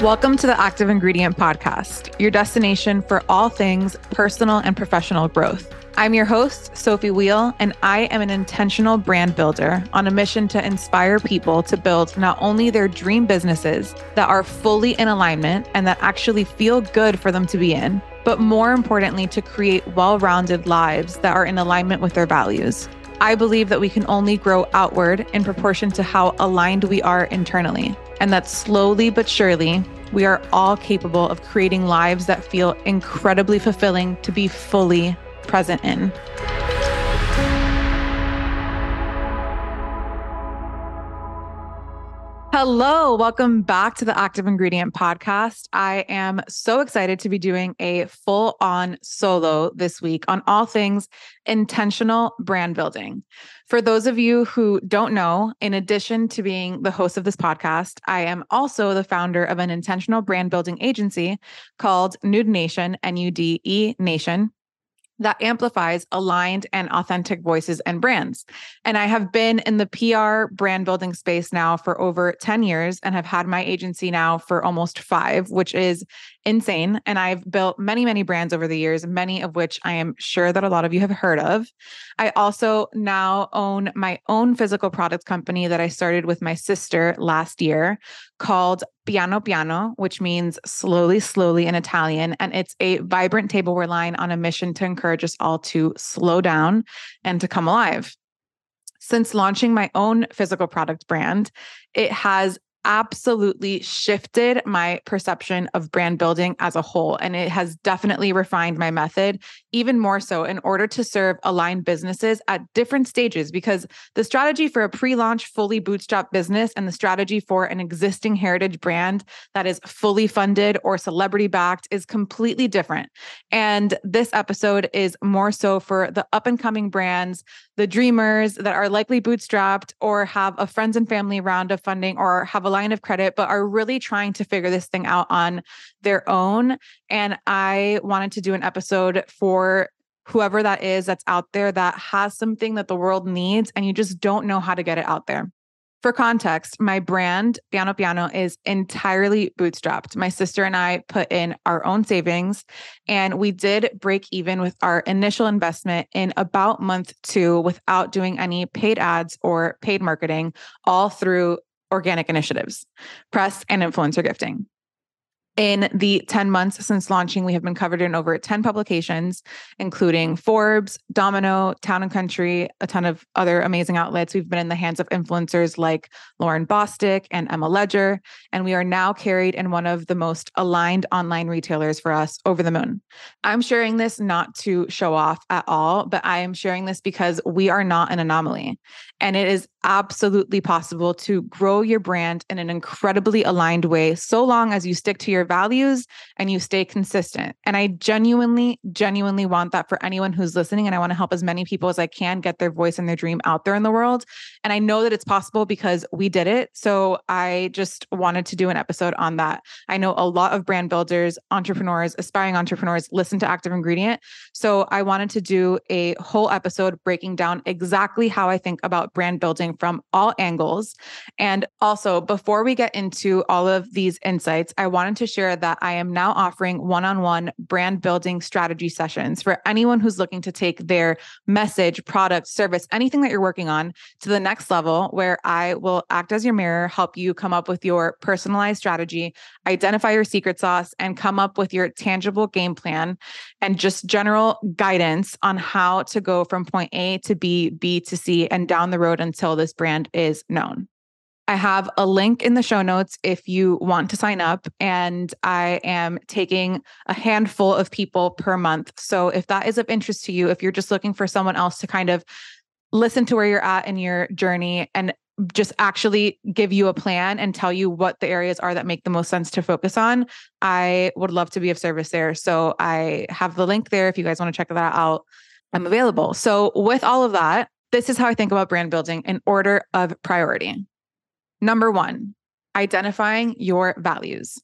Welcome to the Active Ingredient Podcast, your destination for all things personal and professional growth. I'm your host, Sophie Weill, and I am an intentional brand builder on a mission to inspire people to build not only their dream businesses that are fully in alignment and that actually feel good for them to be in, but more importantly, to create well rounded lives that are in alignment with their values. I believe that we can only grow outward in proportion to how aligned we are internally and that slowly but surely, we are all capable of creating lives that feel incredibly fulfilling to be fully present in. Hello, welcome back to the Active Ingredient Podcast. I am so excited to be doing a full on solo this week on all things intentional brand building. For those of you who don't know, in addition to being the host of this podcast, I am also the founder of an intentional brand building agency called Nude Nation, N U D E Nation that amplifies aligned and authentic voices and brands. And I have been in the PR brand building space now for over 10 years and have had my agency now for almost five, which is insane. And I've built many, many brands over the years, many of which I am sure that a lot of you have heard of. I also now own my own physical products company that I started with my sister last year called Piano Piano, which means slowly, slowly in Italian. And it's a vibrant tableware line on a mission to encourage us all to slow down and to come alive. Since launching my own physical product brand, it has absolutely shifted my perception of brand building as a whole. And it has definitely refined my method even more so in order to serve aligned businesses at different stages. Because the strategy for a pre launch, fully bootstrap business and the strategy for an existing heritage brand that is fully funded or celebrity backed is completely different. And this episode is more so for the up and coming brands, the dreamers that are likely bootstrapped or have a friends and family round of funding or have a line of credit, but are really trying to figure this thing out on their own. And I wanted to do an episode for whoever that is that's out there that has something that the world needs and you just don't know how to get it out there. For context, my brand, Piano Piano, is entirely bootstrapped. My sister and I put in our own savings, and we did break even with our initial investment in about month two without doing any paid ads or paid marketing, all through organic initiatives, press and influencer gifting. In the 10 months since launching, we have been covered in over 10 publications, including Forbes, Domino, Town and Country, a ton of other amazing outlets. We've been in the hands of influencers like Lauren Bosstick and Emma Ledger, and we are now carried in one of the most aligned online retailers for us, Over the Moon. I'm sharing this not to show off at all, but I am sharing this because we are not an anomaly. And it is absolutely possible to grow your brand in an incredibly aligned way, so long as you stick to your values and you stay consistent. And I genuinely, genuinely want that for anyone who's listening. And I want to help as many people as I can get their voice and their dream out there in the world. And I know that it's possible because we did it. So I just wanted to do an episode on that. I know a lot of brand builders, entrepreneurs, aspiring entrepreneurs listen to Active Ingredient. So I wanted to do a whole episode breaking down exactly how I think about brand building from all angles. And also, before we get into all of these insights, I wanted to share that I am now offering one on one brand building strategy sessions for anyone who's looking to take their message, product, service, anything that you're working on to the next level, where I will act as your mirror, help you come up with your personalized strategy, identify your secret sauce, and come up with your tangible game plan and just general guidance on how to go from point A to B, B to C, and down the road until this brand is known. I have a link in the show notes if you want to sign up, and I am taking a handful of people per month. So if that is of interest to you, if you're just looking for someone else to kind of listen to where you're at in your journey and just actually give you a plan and tell you what the areas are that make the most sense to focus on, I would love to be of service there. So I have the link there if you guys want to check that out. I'm available. So, with all of that, this is how I think about brand building in order of priority. Number one, identifying your values.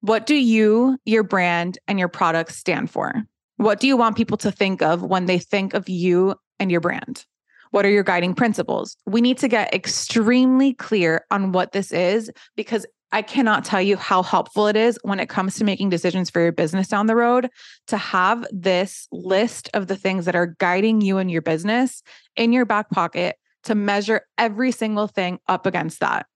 What do you, your brand, and your products stand for? What do you want people to think of when they think of you and your brand? What are your guiding principles? We need to get extremely clear on what this is because I cannot tell you how helpful it is when it comes to making decisions for your business down the road to have this list of the things that are guiding you and your business in your back pocket to measure every single thing up against that.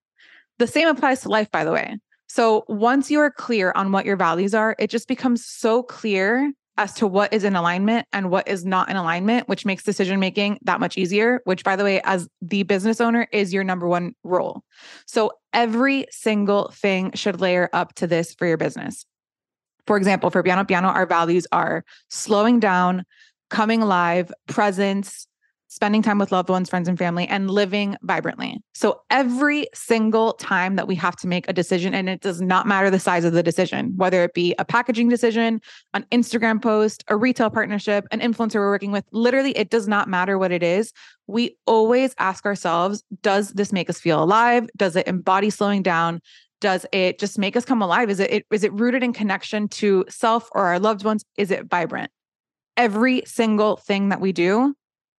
The same applies to life, by the way. So once you are clear on what your values are, it just becomes so clear as to what is in alignment and what is not in alignment, which makes decision making that much easier, which, by the way, as the business owner, is your number one role. So every single thing should layer up to this for your business. For example, for Piano Piano, our values are slowing down, coming alive, presence, spending time with loved ones, friends, and family, and living vibrantly. So every single time that we have to make a decision, and it does not matter the size of the decision, whether it be a packaging decision, an Instagram post, a retail partnership, an influencer we're working with, literally, it does not matter what it is. We always ask ourselves, does this make us feel alive? Does it embody slowing down? Does it just make us come alive? Is it is it rooted in connection to self or our loved ones? Is it vibrant? Every single thing that we do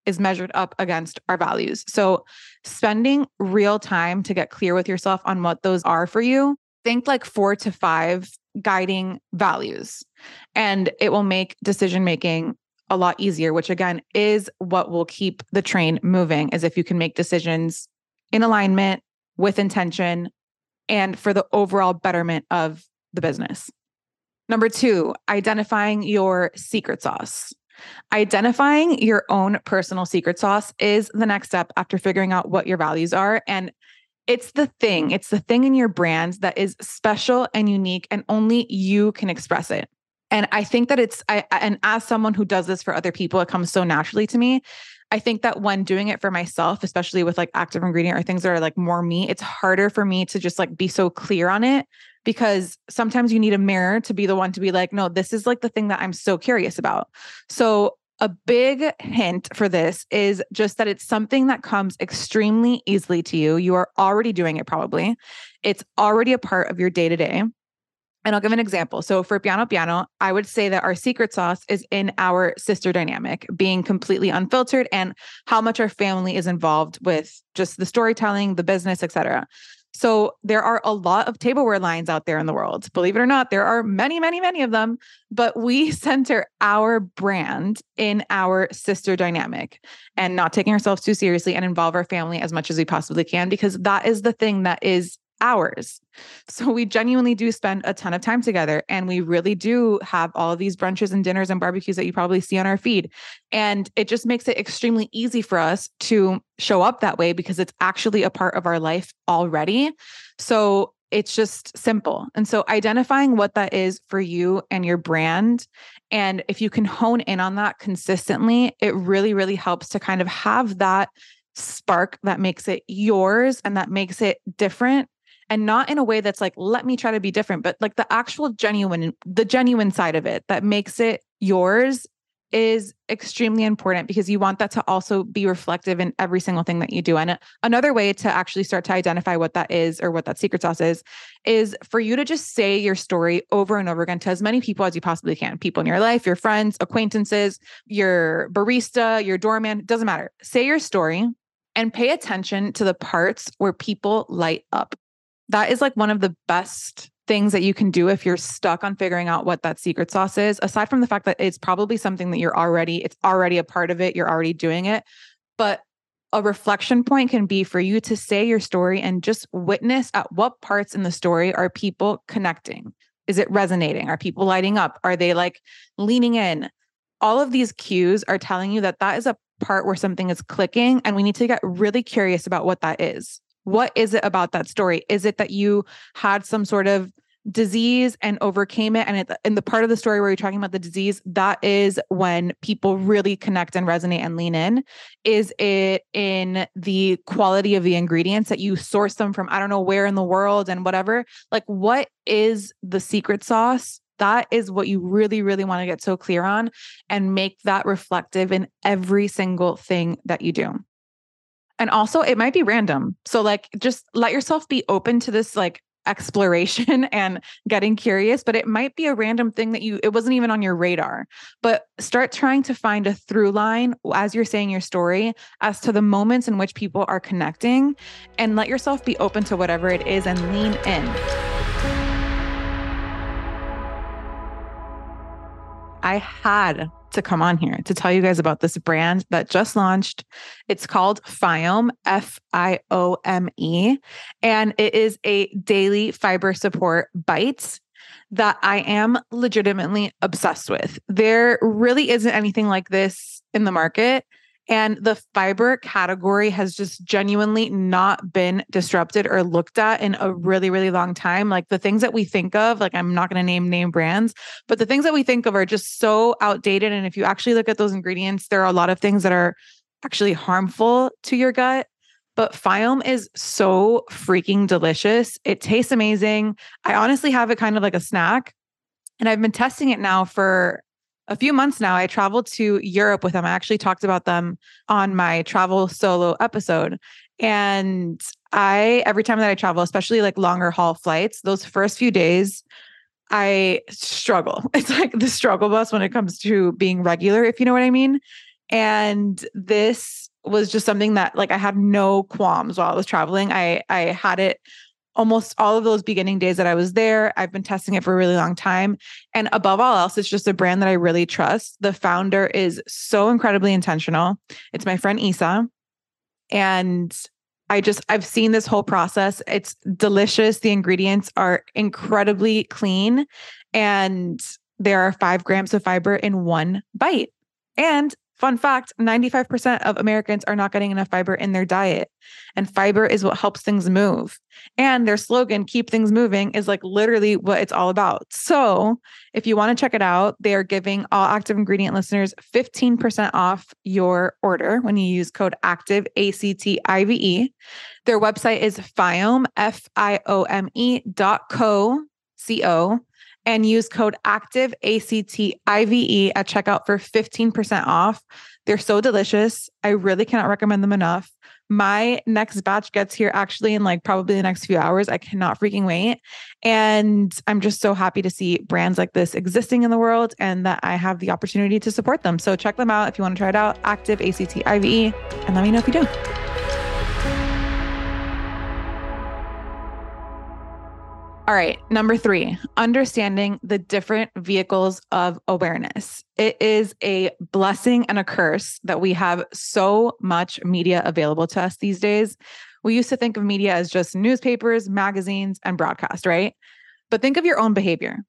is measured up against our values. So, spending real time to get clear with yourself on what those are for you, think like four to five guiding values, and it will make decision making a lot easier, which again is what will keep the train moving, is if you can make decisions in alignment with intention and for the overall betterment of the business. Number two, identifying your secret sauce. Identifying your own personal secret sauce is the next step after figuring out what your values are. And it's the thing, it's the thing in your brand that is special and unique, and only you can express it. And I think that it's, I, and as someone who does this for other people, it comes so naturally to me. I think that when doing it for myself, especially with like active ingredient or things that are like more me, it's harder for me to just like be so clear on it because sometimes you need a mirror to be the one to be like, no, this is like the thing that I'm so curious about. So, a big hint for this is just that it's something that comes extremely easily to you. You are already doing it, probably. It's already a part of your day to day. And I'll give an example. So for Piano Piano, I would say that our secret sauce is in our sister dynamic, being completely unfiltered and how much our family is involved with just the storytelling, the business, etc. So there are a lot of tableware lines out there in the world. Believe it or not, there are many, many, many of them, but we center our brand in our sister dynamic and not taking ourselves too seriously and involve our family as much as we possibly can because that is the thing that is ours. So we genuinely do spend a ton of time together and we really do have all these brunches and dinners and barbecues that you probably see on our feed. And it just makes it extremely easy for us to show up that way because it's actually a part of our life already. So it's just simple. And so identifying what that is for you and your brand. And if you can hone in on that consistently, it really, really helps to kind of have that spark that makes it yours and that makes it different and not in a way that's like let me try to be different but like the actual genuine the genuine side of it that makes it yours is extremely important because you want that to also be reflective in every single thing that you do. And another way to actually start to identify what that is or what that secret sauce is, is for you to just say your story over and over again to as many people as you possibly can people in your life, your friends, acquaintances, your barista, your doorman, doesn't matter. Say your story and pay attention to the parts where people light up that is like one of the best things that you can do if you're stuck on figuring out what that secret sauce is aside from the fact that it's probably something that you're already it's already a part of it you're already doing it. But a reflection point can be for you to say your story and just witness at what parts in the story are people connecting. Is it resonating? Are people lighting up? Are they like leaning in? All of these cues are telling you that that is a part where something is clicking and we need to get really curious about what that is what is it about that story? Is it that you had some sort of disease and overcame it? And it, in the part of the story where you're talking about the disease, that is when people really connect and resonate and lean in. Is it in the quality of the ingredients that you source them from, I don't know where in the world and whatever? Like, what is the secret sauce? That is what you really, really want to get so clear on and make that reflective in every single thing that you do. And also, it might be random. So, like, just let yourself be open to this, like, exploration and getting curious, but it might be a random thing that you, it wasn't even on your radar. But start trying to find a through line as you're saying your story as to the moments in which people are connecting and let yourself be open to whatever it is and lean in. I had to come on here to tell you guys about this brand that just launched. It's called Fiome, F I O M E, and it is a daily fiber support bite that I am legitimately obsessed with. There really isn't anything like this in the market. And the fiber category has just genuinely not been disrupted or looked at in a really, really long time. Like the things that we think of, like I'm not going to name name brands, but the things that we think of are just so outdated. And if you actually look at those ingredients, there are a lot of things that are actually harmful to your gut. But Fiome is so freaking delicious. It tastes amazing. I honestly have it kind of like a snack. And I've been testing it now for a few months now, I traveled to Europe with them. I actually talked about them on my travel solo episode. And I, every time that I travel, especially like longer haul flights, those first few days, I struggle. It's like the struggle bus when it comes to being regular, if you know what I mean. And this was just something that like I had no qualms while I was traveling. I I had it almost all of those beginning days that I was there. I've been testing it for a really long time. And above all else, it's just a brand that I really trust. The founder is so incredibly intentional. It's my friend Isa. And I just, I've seen this whole process. It's delicious. The ingredients are incredibly clean. And there are five grams of fiber in one bite. And Fun fact 95% of Americans are not getting enough fiber in their diet. And fiber is what helps things move. And their slogan, keep things moving, is like literally what it's all about. So if you want to check it out, they are giving all active ingredient listeners 15% off your order when you use code ACTIVE, A C T I V E. Their website is Fiome, F I O M E dot co, C O and use code active ACTIVE at checkout for 15% off. They're so delicious. I really cannot recommend them enough. My next batch gets here actually in like probably the next few hours. I cannot freaking wait. And I'm just so happy to see brands like this existing in the world and that I have the opportunity to support them. So check them out if you want to try it out. Active ACTIVE and let me know if you do. All right. Number three, understanding the different vehicles of awareness. It is a blessing and a curse that we have so much media available to us these days. We used to think of media as just newspapers, magazines, and broadcast, right? But think of your own behavior.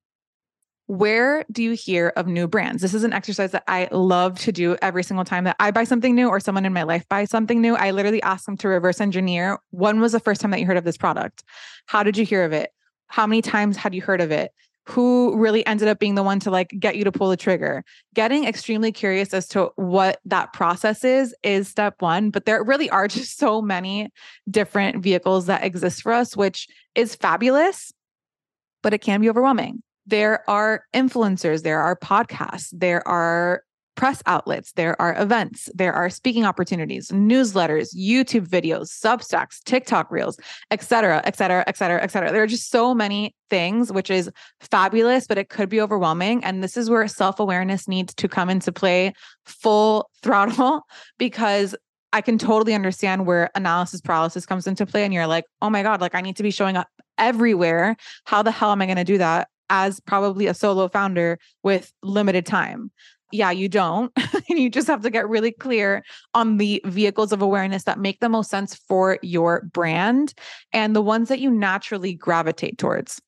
Where do you hear of new brands? This is an exercise that I love to do every single time that I buy something new or someone in my life buys something new. I literally ask them to reverse engineer when was the first time that you heard of this product? How did you hear of it? How many times had you heard of it? Who really ended up being the one to like get you to pull the trigger? Getting extremely curious as to what that process is is step one. But there really are just so many different vehicles that exist for us, which is fabulous, but it can be overwhelming. There are influencers, there are podcasts, there are press outlets, there are events, there are speaking opportunities, newsletters, YouTube videos, Substacks, TikTok reels, et cetera, et cetera, et cetera, et cetera. There are just so many things, which is fabulous, but it could be overwhelming. And this is where self awareness needs to come into play full throttle because I can totally understand where analysis paralysis comes into play. And you're like, oh my God, like I need to be showing up everywhere. How the hell am I going to do that? as probably a solo founder with limited time yeah, you don't. and you just have to get really clear on the vehicles of awareness that make the most sense for your brand and the ones that you naturally gravitate towards.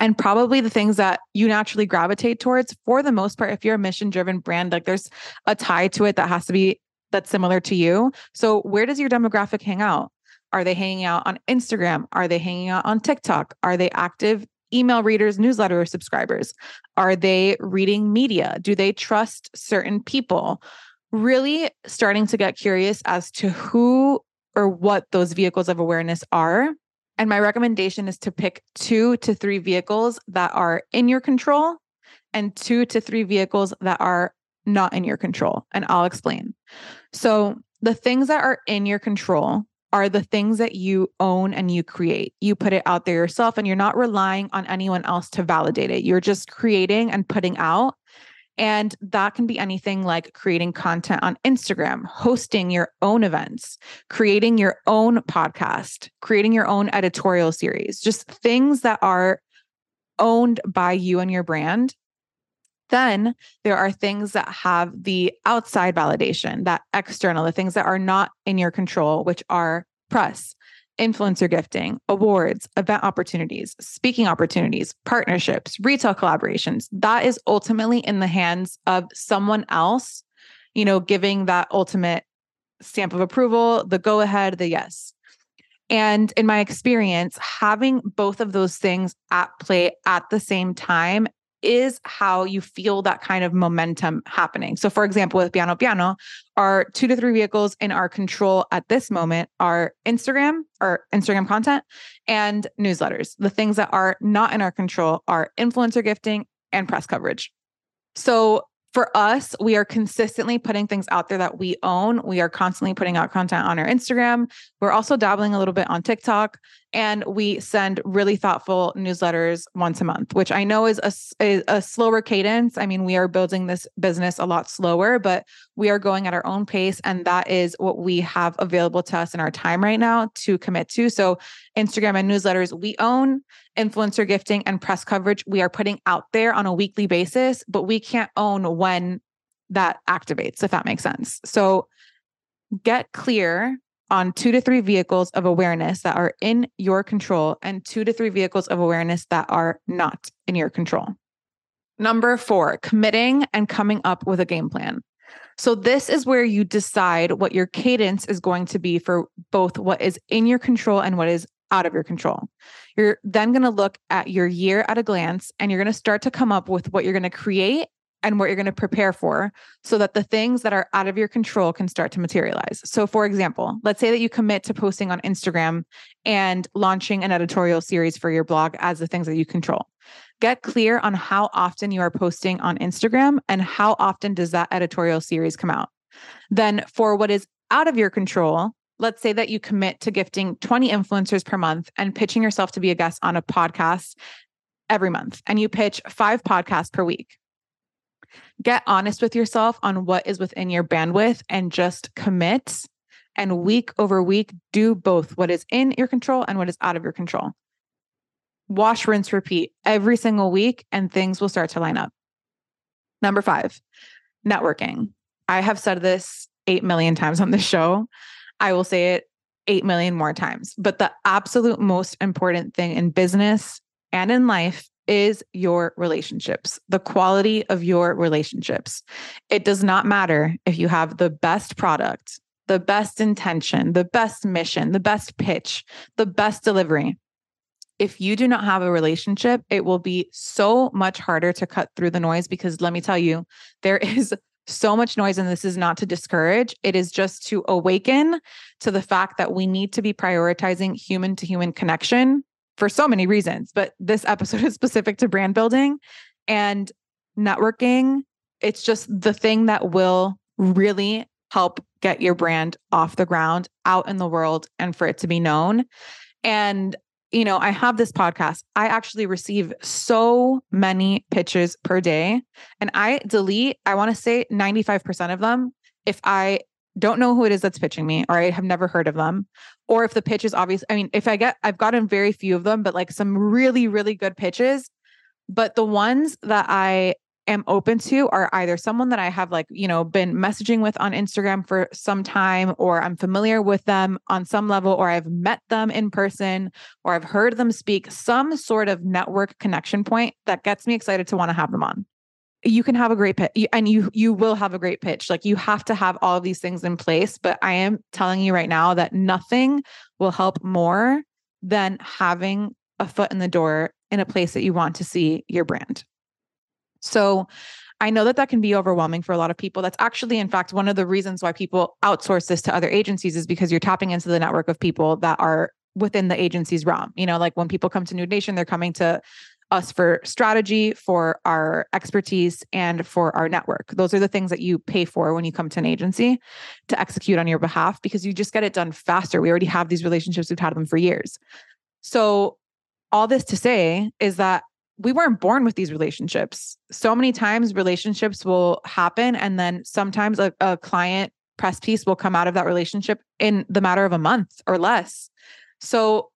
And probably the things that you naturally gravitate towards, for the most part, if you're a mission driven brand, like there's a tie to it that has to be that's similar to you. So, where does your demographic hang out? Are they hanging out on Instagram? Are they hanging out on TikTok? Are they active email readers, newsletter subscribers? Are they reading media? Do they trust certain people? Really starting to get curious as to who or what those vehicles of awareness are. And my recommendation is to pick two to three vehicles that are in your control and two to three vehicles that are not in your control. And I'll explain. So, the things that are in your control are the things that you own and you create. You put it out there yourself and you're not relying on anyone else to validate it. You're just creating and putting out. And that can be anything like creating content on Instagram, hosting your own events, creating your own podcast, creating your own editorial series, just things that are owned by you and your brand Then there are things that have the outside validation, that external, the things that are not in your control, which are press, influencer gifting, awards, event opportunities, speaking opportunities, partnerships, retail collaborations. That is ultimately in the hands of someone else, you know, giving that ultimate stamp of approval, the go ahead, the yes. And in my experience, having both of those things at play at the same time is how you feel that kind of momentum happening. So, for example, with Piano Piano, our two to three vehicles in our control at this moment are Instagram or Instagram content and newsletters. The things that are not in our control are influencer gifting and press coverage. So, for us, we are consistently putting things out there that we own. We are constantly putting out content on our Instagram. We're also dabbling a little bit on TikTok and we send really thoughtful newsletters once a month, which I know is a, a, slower cadence. I mean, we are building this business a lot slower, but we are going at our own pace. And that is what we have available to us in our time right now to commit to. So, Instagram and newsletters, we own influencer gifting and press coverage we are putting out there on a weekly basis, but we can't own when that activates, if that makes sense. So get clear on two to three vehicles of awareness that are in your control and two to three vehicles of awareness that are not in your control. Number four, committing and coming up with a game plan. So, this is where you decide what your cadence is going to be for both what is in your control and what is out of your control. You're then going to look at your year at a glance and you're going to start to come up with what you're going to create and what you're going to prepare for so that the things that are out of your control can start to materialize. So, for example, let's say that you commit to posting on Instagram and launching an editorial series for your blog as the things that you control. Get clear on how often you are posting on Instagram and how often does that editorial series come out. Then, for what is out of your control, let's say that you commit to gifting 20 influencers per month and pitching yourself to be a guest on a podcast every month, and you pitch five podcasts per week. Get honest with yourself on what is within your bandwidth and just commit. And week over week, do both what is in your control and what is out of your control. Wash, rinse, repeat every single week, and things will start to line up. Number five, networking. I have said this 8 million times on the show. I will say it 8 million more times. But the absolute most important thing in business and in life is your relationships, the quality of your relationships. It does not matter if you have the best product, the best intention, the best mission, the best pitch, the best delivery. If you do not have a relationship, it will be so much harder to cut through the noise because let me tell you, there is so much noise. And this is not to discourage, it is just to awaken to the fact that we need to be prioritizing human to human connection for so many reasons. But this episode is specific to brand building and networking. It's just the thing that will really help get your brand off the ground out in the world and for it to be known. And you know, I have this podcast. I actually receive so many pitches per day, and I delete, I want to say 95% of them if I don't know who it is that's pitching me or I have never heard of them. Or if the pitch is obvious. I mean, if I get, I've gotten very few of them, but like some really, really good pitches. But the ones that I am open to are either someone that I have like, you know, been messaging with on Instagram for some time, or I'm familiar with them on some level, or I've met them in person, or I've heard them speak, some sort of network connection point that gets me excited to want to have them on. You can have a great pitch and you you will have a great pitch. Like you have to have all of these things in place, but I am telling you right now that nothing will help more than having a foot in the door in a place that you want to see your brand. So I know that that can be overwhelming for a lot of people. That's actually, in fact, one of the reasons why people outsource this to other agencies is because you're tapping into the network of people that are within the agency's realm. You know, like when people come to Nude Nation, they're coming to us for strategy, for our expertise, and for our network. Those are the things that you pay for when you come to an agency to execute on your behalf because you just get it done faster. We already have these relationships, we've had them for years. So, all this to say is that we weren't born with these relationships. So many times relationships will happen and then sometimes a, a, client press piece will come out of that relationship in the matter of a month or less. So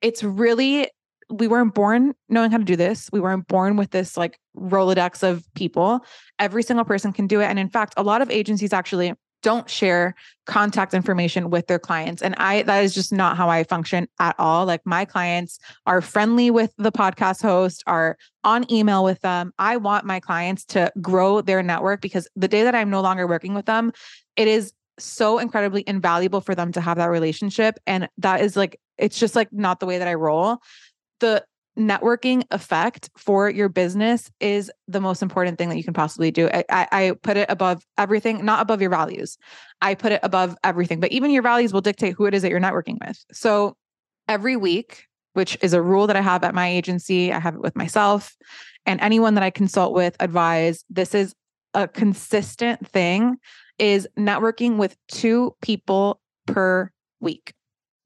it's really we weren't born knowing how to do this. We weren't born with this like Rolodex of people. Every single person can do it. And in fact, a lot of agencies actually don't share contact information with their clients and i that is just not how i function at all like my clients are friendly with the podcast host are on email with them i want my clients to grow their network because the day that i'm no longer working with them it is so incredibly invaluable for them to have that relationship and that is like it's just like not the way that i roll. The networking effect for your business is the most important thing that you can possibly do. I, I, put it above everything, not above your values. I put it above everything, but even your values will dictate who it is that you're networking with. So every week, which is a rule that I have at my agency, I have it with myself and anyone that I consult with, advise this is a consistent thing is networking with two people per week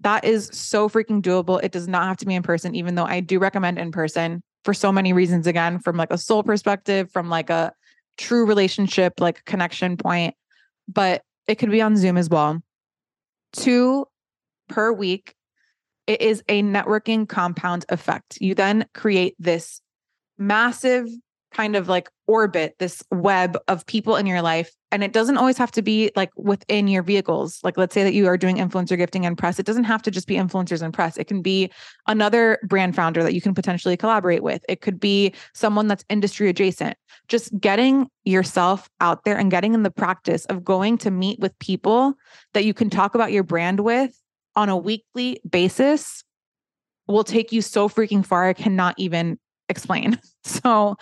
that is so freaking doable. It does not have to be in person, even though I do recommend in person for so many reasons. Again, from like a soul perspective, from like a true relationship, like connection point, but it could be on Zoom as well. Two per week. It is a networking compound effect. You then create this massive kind of like orbit this web of people in your life and it doesn't always have to be like within your vehicles. Like let's say that you are doing influencer gifting and press it doesn't have to just be influencers and press. It can be another brand founder that you can potentially collaborate with. It could be someone that's industry adjacent. Just getting yourself out there and getting in the practice of going to meet with people that you can talk about your brand with on a weekly basis will take you so freaking far i cannot even explain. So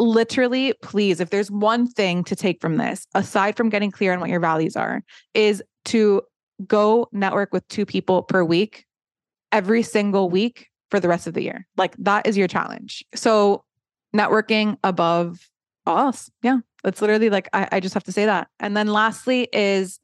literally, please, if there's one thing to take from this, aside from getting clear on what your values are, is to go network with two people per week every single week for the rest of the year. Like that is your challenge. So, networking above all else. Yeah. That's literally like, I, I just have to say that. And then lastly is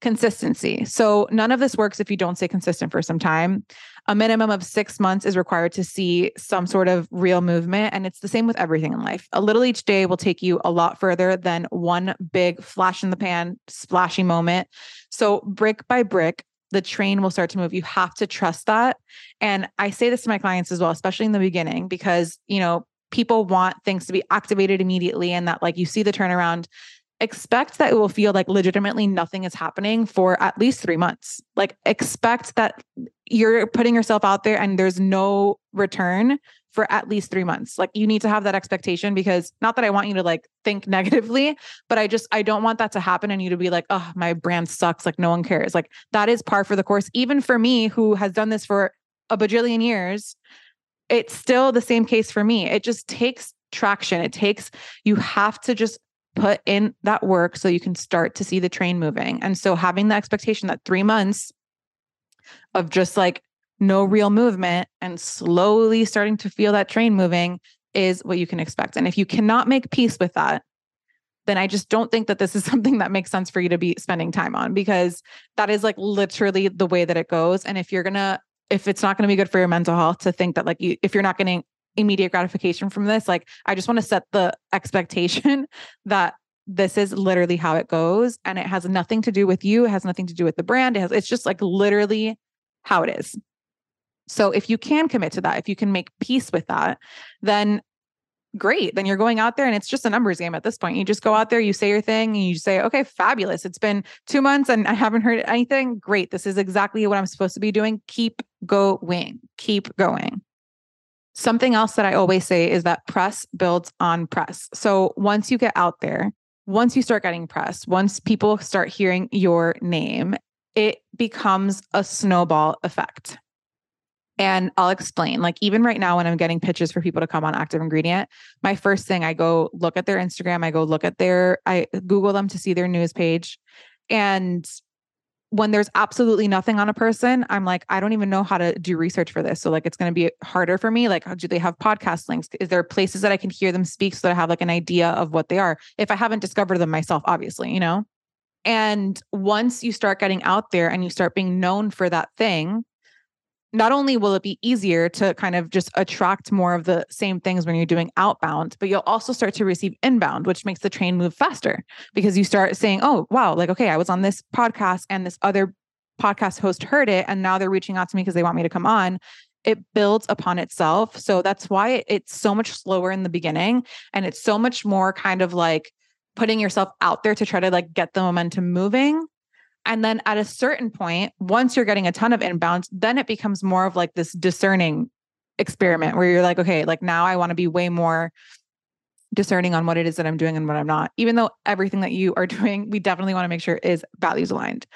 consistency. So none of this works if you don't stay consistent for some time a minimum of six months is required to see some sort of real movement. And it's the same with everything in life. A little each day will take you a lot further than one big flash in the pan, splashy moment. So, brick by brick, the train will start to move. You have to trust that. And I say this to my clients as well, especially in the beginning, because, you know, people want things to be activated immediately and that like you see the turnaround expect that it will feel like legitimately nothing is happening for at least three months. Like, expect that you're putting yourself out there and there's no return for at least three months. Like, you need to have that expectation because not that I want you to like think negatively, but I just, I don't want that to happen and you to be like, oh, my brand sucks. Like, no one cares. Like, that is par for the course. Even for me, who has done this for a bajillion years, it's still the same case for me. It just takes traction. It takes, you have to just put in that work so you can start to see the train moving. And so having the expectation that three months of just like no real movement and slowly starting to feel that train moving is what you can expect. And if you cannot make peace with that, then I just don't think that this is something that makes sense for you to be spending time on because that is like literally the way that it goes. And if you're going to, if it's not going to be good for your mental health to think that like you, if you're not getting immediate gratification from this. Like, I just want to set the expectation that this is literally how it goes and it has nothing to do with you it has nothing to do with the brand it has it's just like literally how it is. So if you can commit to that if you can make peace with that then great then you're going out there and it's just a numbers game at this point. You just go out there you say your thing and you say okay fabulous it's been 2 months and I haven't heard anything great this is exactly what I'm supposed to be doing keep going keep going. Something else that I always say is that press builds on press. So once you get out there, once you start getting press, once people start hearing your name, it becomes a snowball effect. And I'll explain. Like, even right now, when I'm getting pitches for people to come on Active Ingredient, my first thing I go look at their Instagram, I go look at their, I Google them to see their news page. And when there's absolutely nothing on a person, I'm like, I don't even know how to do research for this. So like it's going to be harder for me. Like, do they have podcast links? Is there places that I can hear them speak so that I have like an idea of what they are? If I haven't discovered them myself, obviously, you know? And once you start getting out there and you start being known for that thing, not only will it be easier to kind of just attract more of the same things when you're doing outbound, but you'll also start to receive inbound, which makes the train move faster because you start saying, oh, wow, like, okay, I was on this podcast and this other podcast host heard it and now they're reaching out to me because they want me to come on it builds upon itself. So that's why it's so much slower in the beginning and it's so much more kind of like putting yourself out there to try to like get the momentum moving. And then at a certain point, once you're getting a ton of inbounds, then it becomes more of like this discerning experiment where you're like, okay, like now I want to be way more discerning on what it is that I'm doing and what I'm not. Even though everything that you are doing, we definitely want to make sure is values aligned.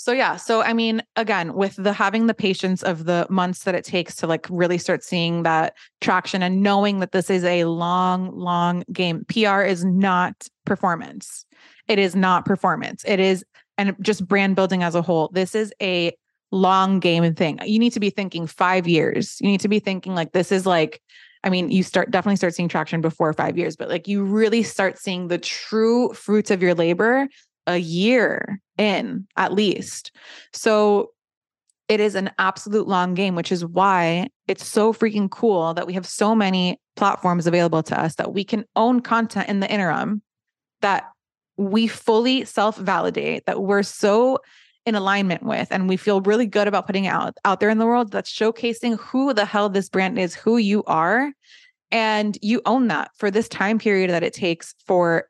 So yeah, so I mean, again, with the having the patience of the months that it takes to like really start seeing that traction and knowing that this is a long, long game. PR is not performance. It is not performance. It is and just brand building as a whole. This is a long game thing. You need to be thinking 5 years. You need to be thinking like this is like I mean, you start definitely start seeing traction before 5 years, but like you really start seeing the true fruits of your labor a year in at least. So it is an absolute long game, which is why it's so freaking cool that we have so many platforms available to us that we can own content in the interim that we fully self validate, that we're so in alignment with and we feel really good about putting out out there in the world that's showcasing who the hell this brand is who you are and you own that for this time period that it takes for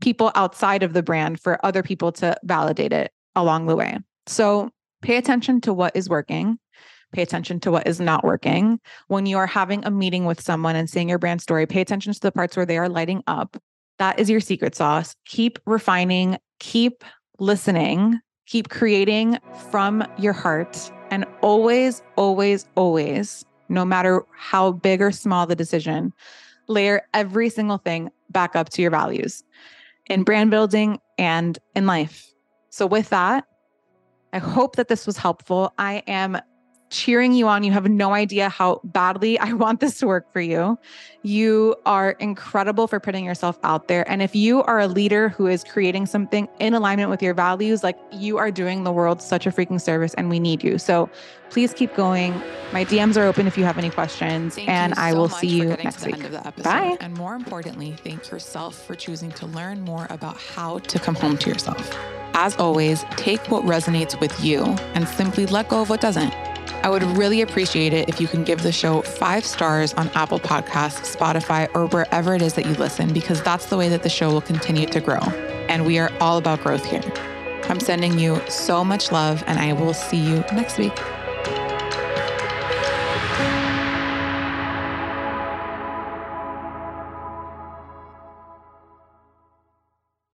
people outside of the brand for other people to validate it along the way. So pay attention to what is working. Pay attention to what is not working. When you are having a meeting with someone and seeing your brand story, pay attention to the parts where they are lighting up. That is your secret sauce. Keep refining, keep listening, keep creating from your heart. And always, always, always, no matter how big or small the decision, layer every single thing back up to your values in brand building and in life. So, with that, I hope that this was helpful. I am cheering you on. You have no idea how badly I want this to work for you. You are incredible for putting yourself out there. And if you are a leader who is creating something in alignment with your values, like you are doing the world such a freaking service and we need you. So please keep going. My DMs are open if you have any questions. Thank and I will see you next week. Bye. And more importantly, thank yourself for choosing to learn more about how to come home to yourself. As always, take what resonates with you and simply let go of what doesn't. I would really appreciate it if you can give the show five stars on Apple Podcasts, Spotify, or wherever it is that you listen, because that's the way that the show will continue to grow. And we are all about growth here. I'm sending you so much love, and I will see you next week.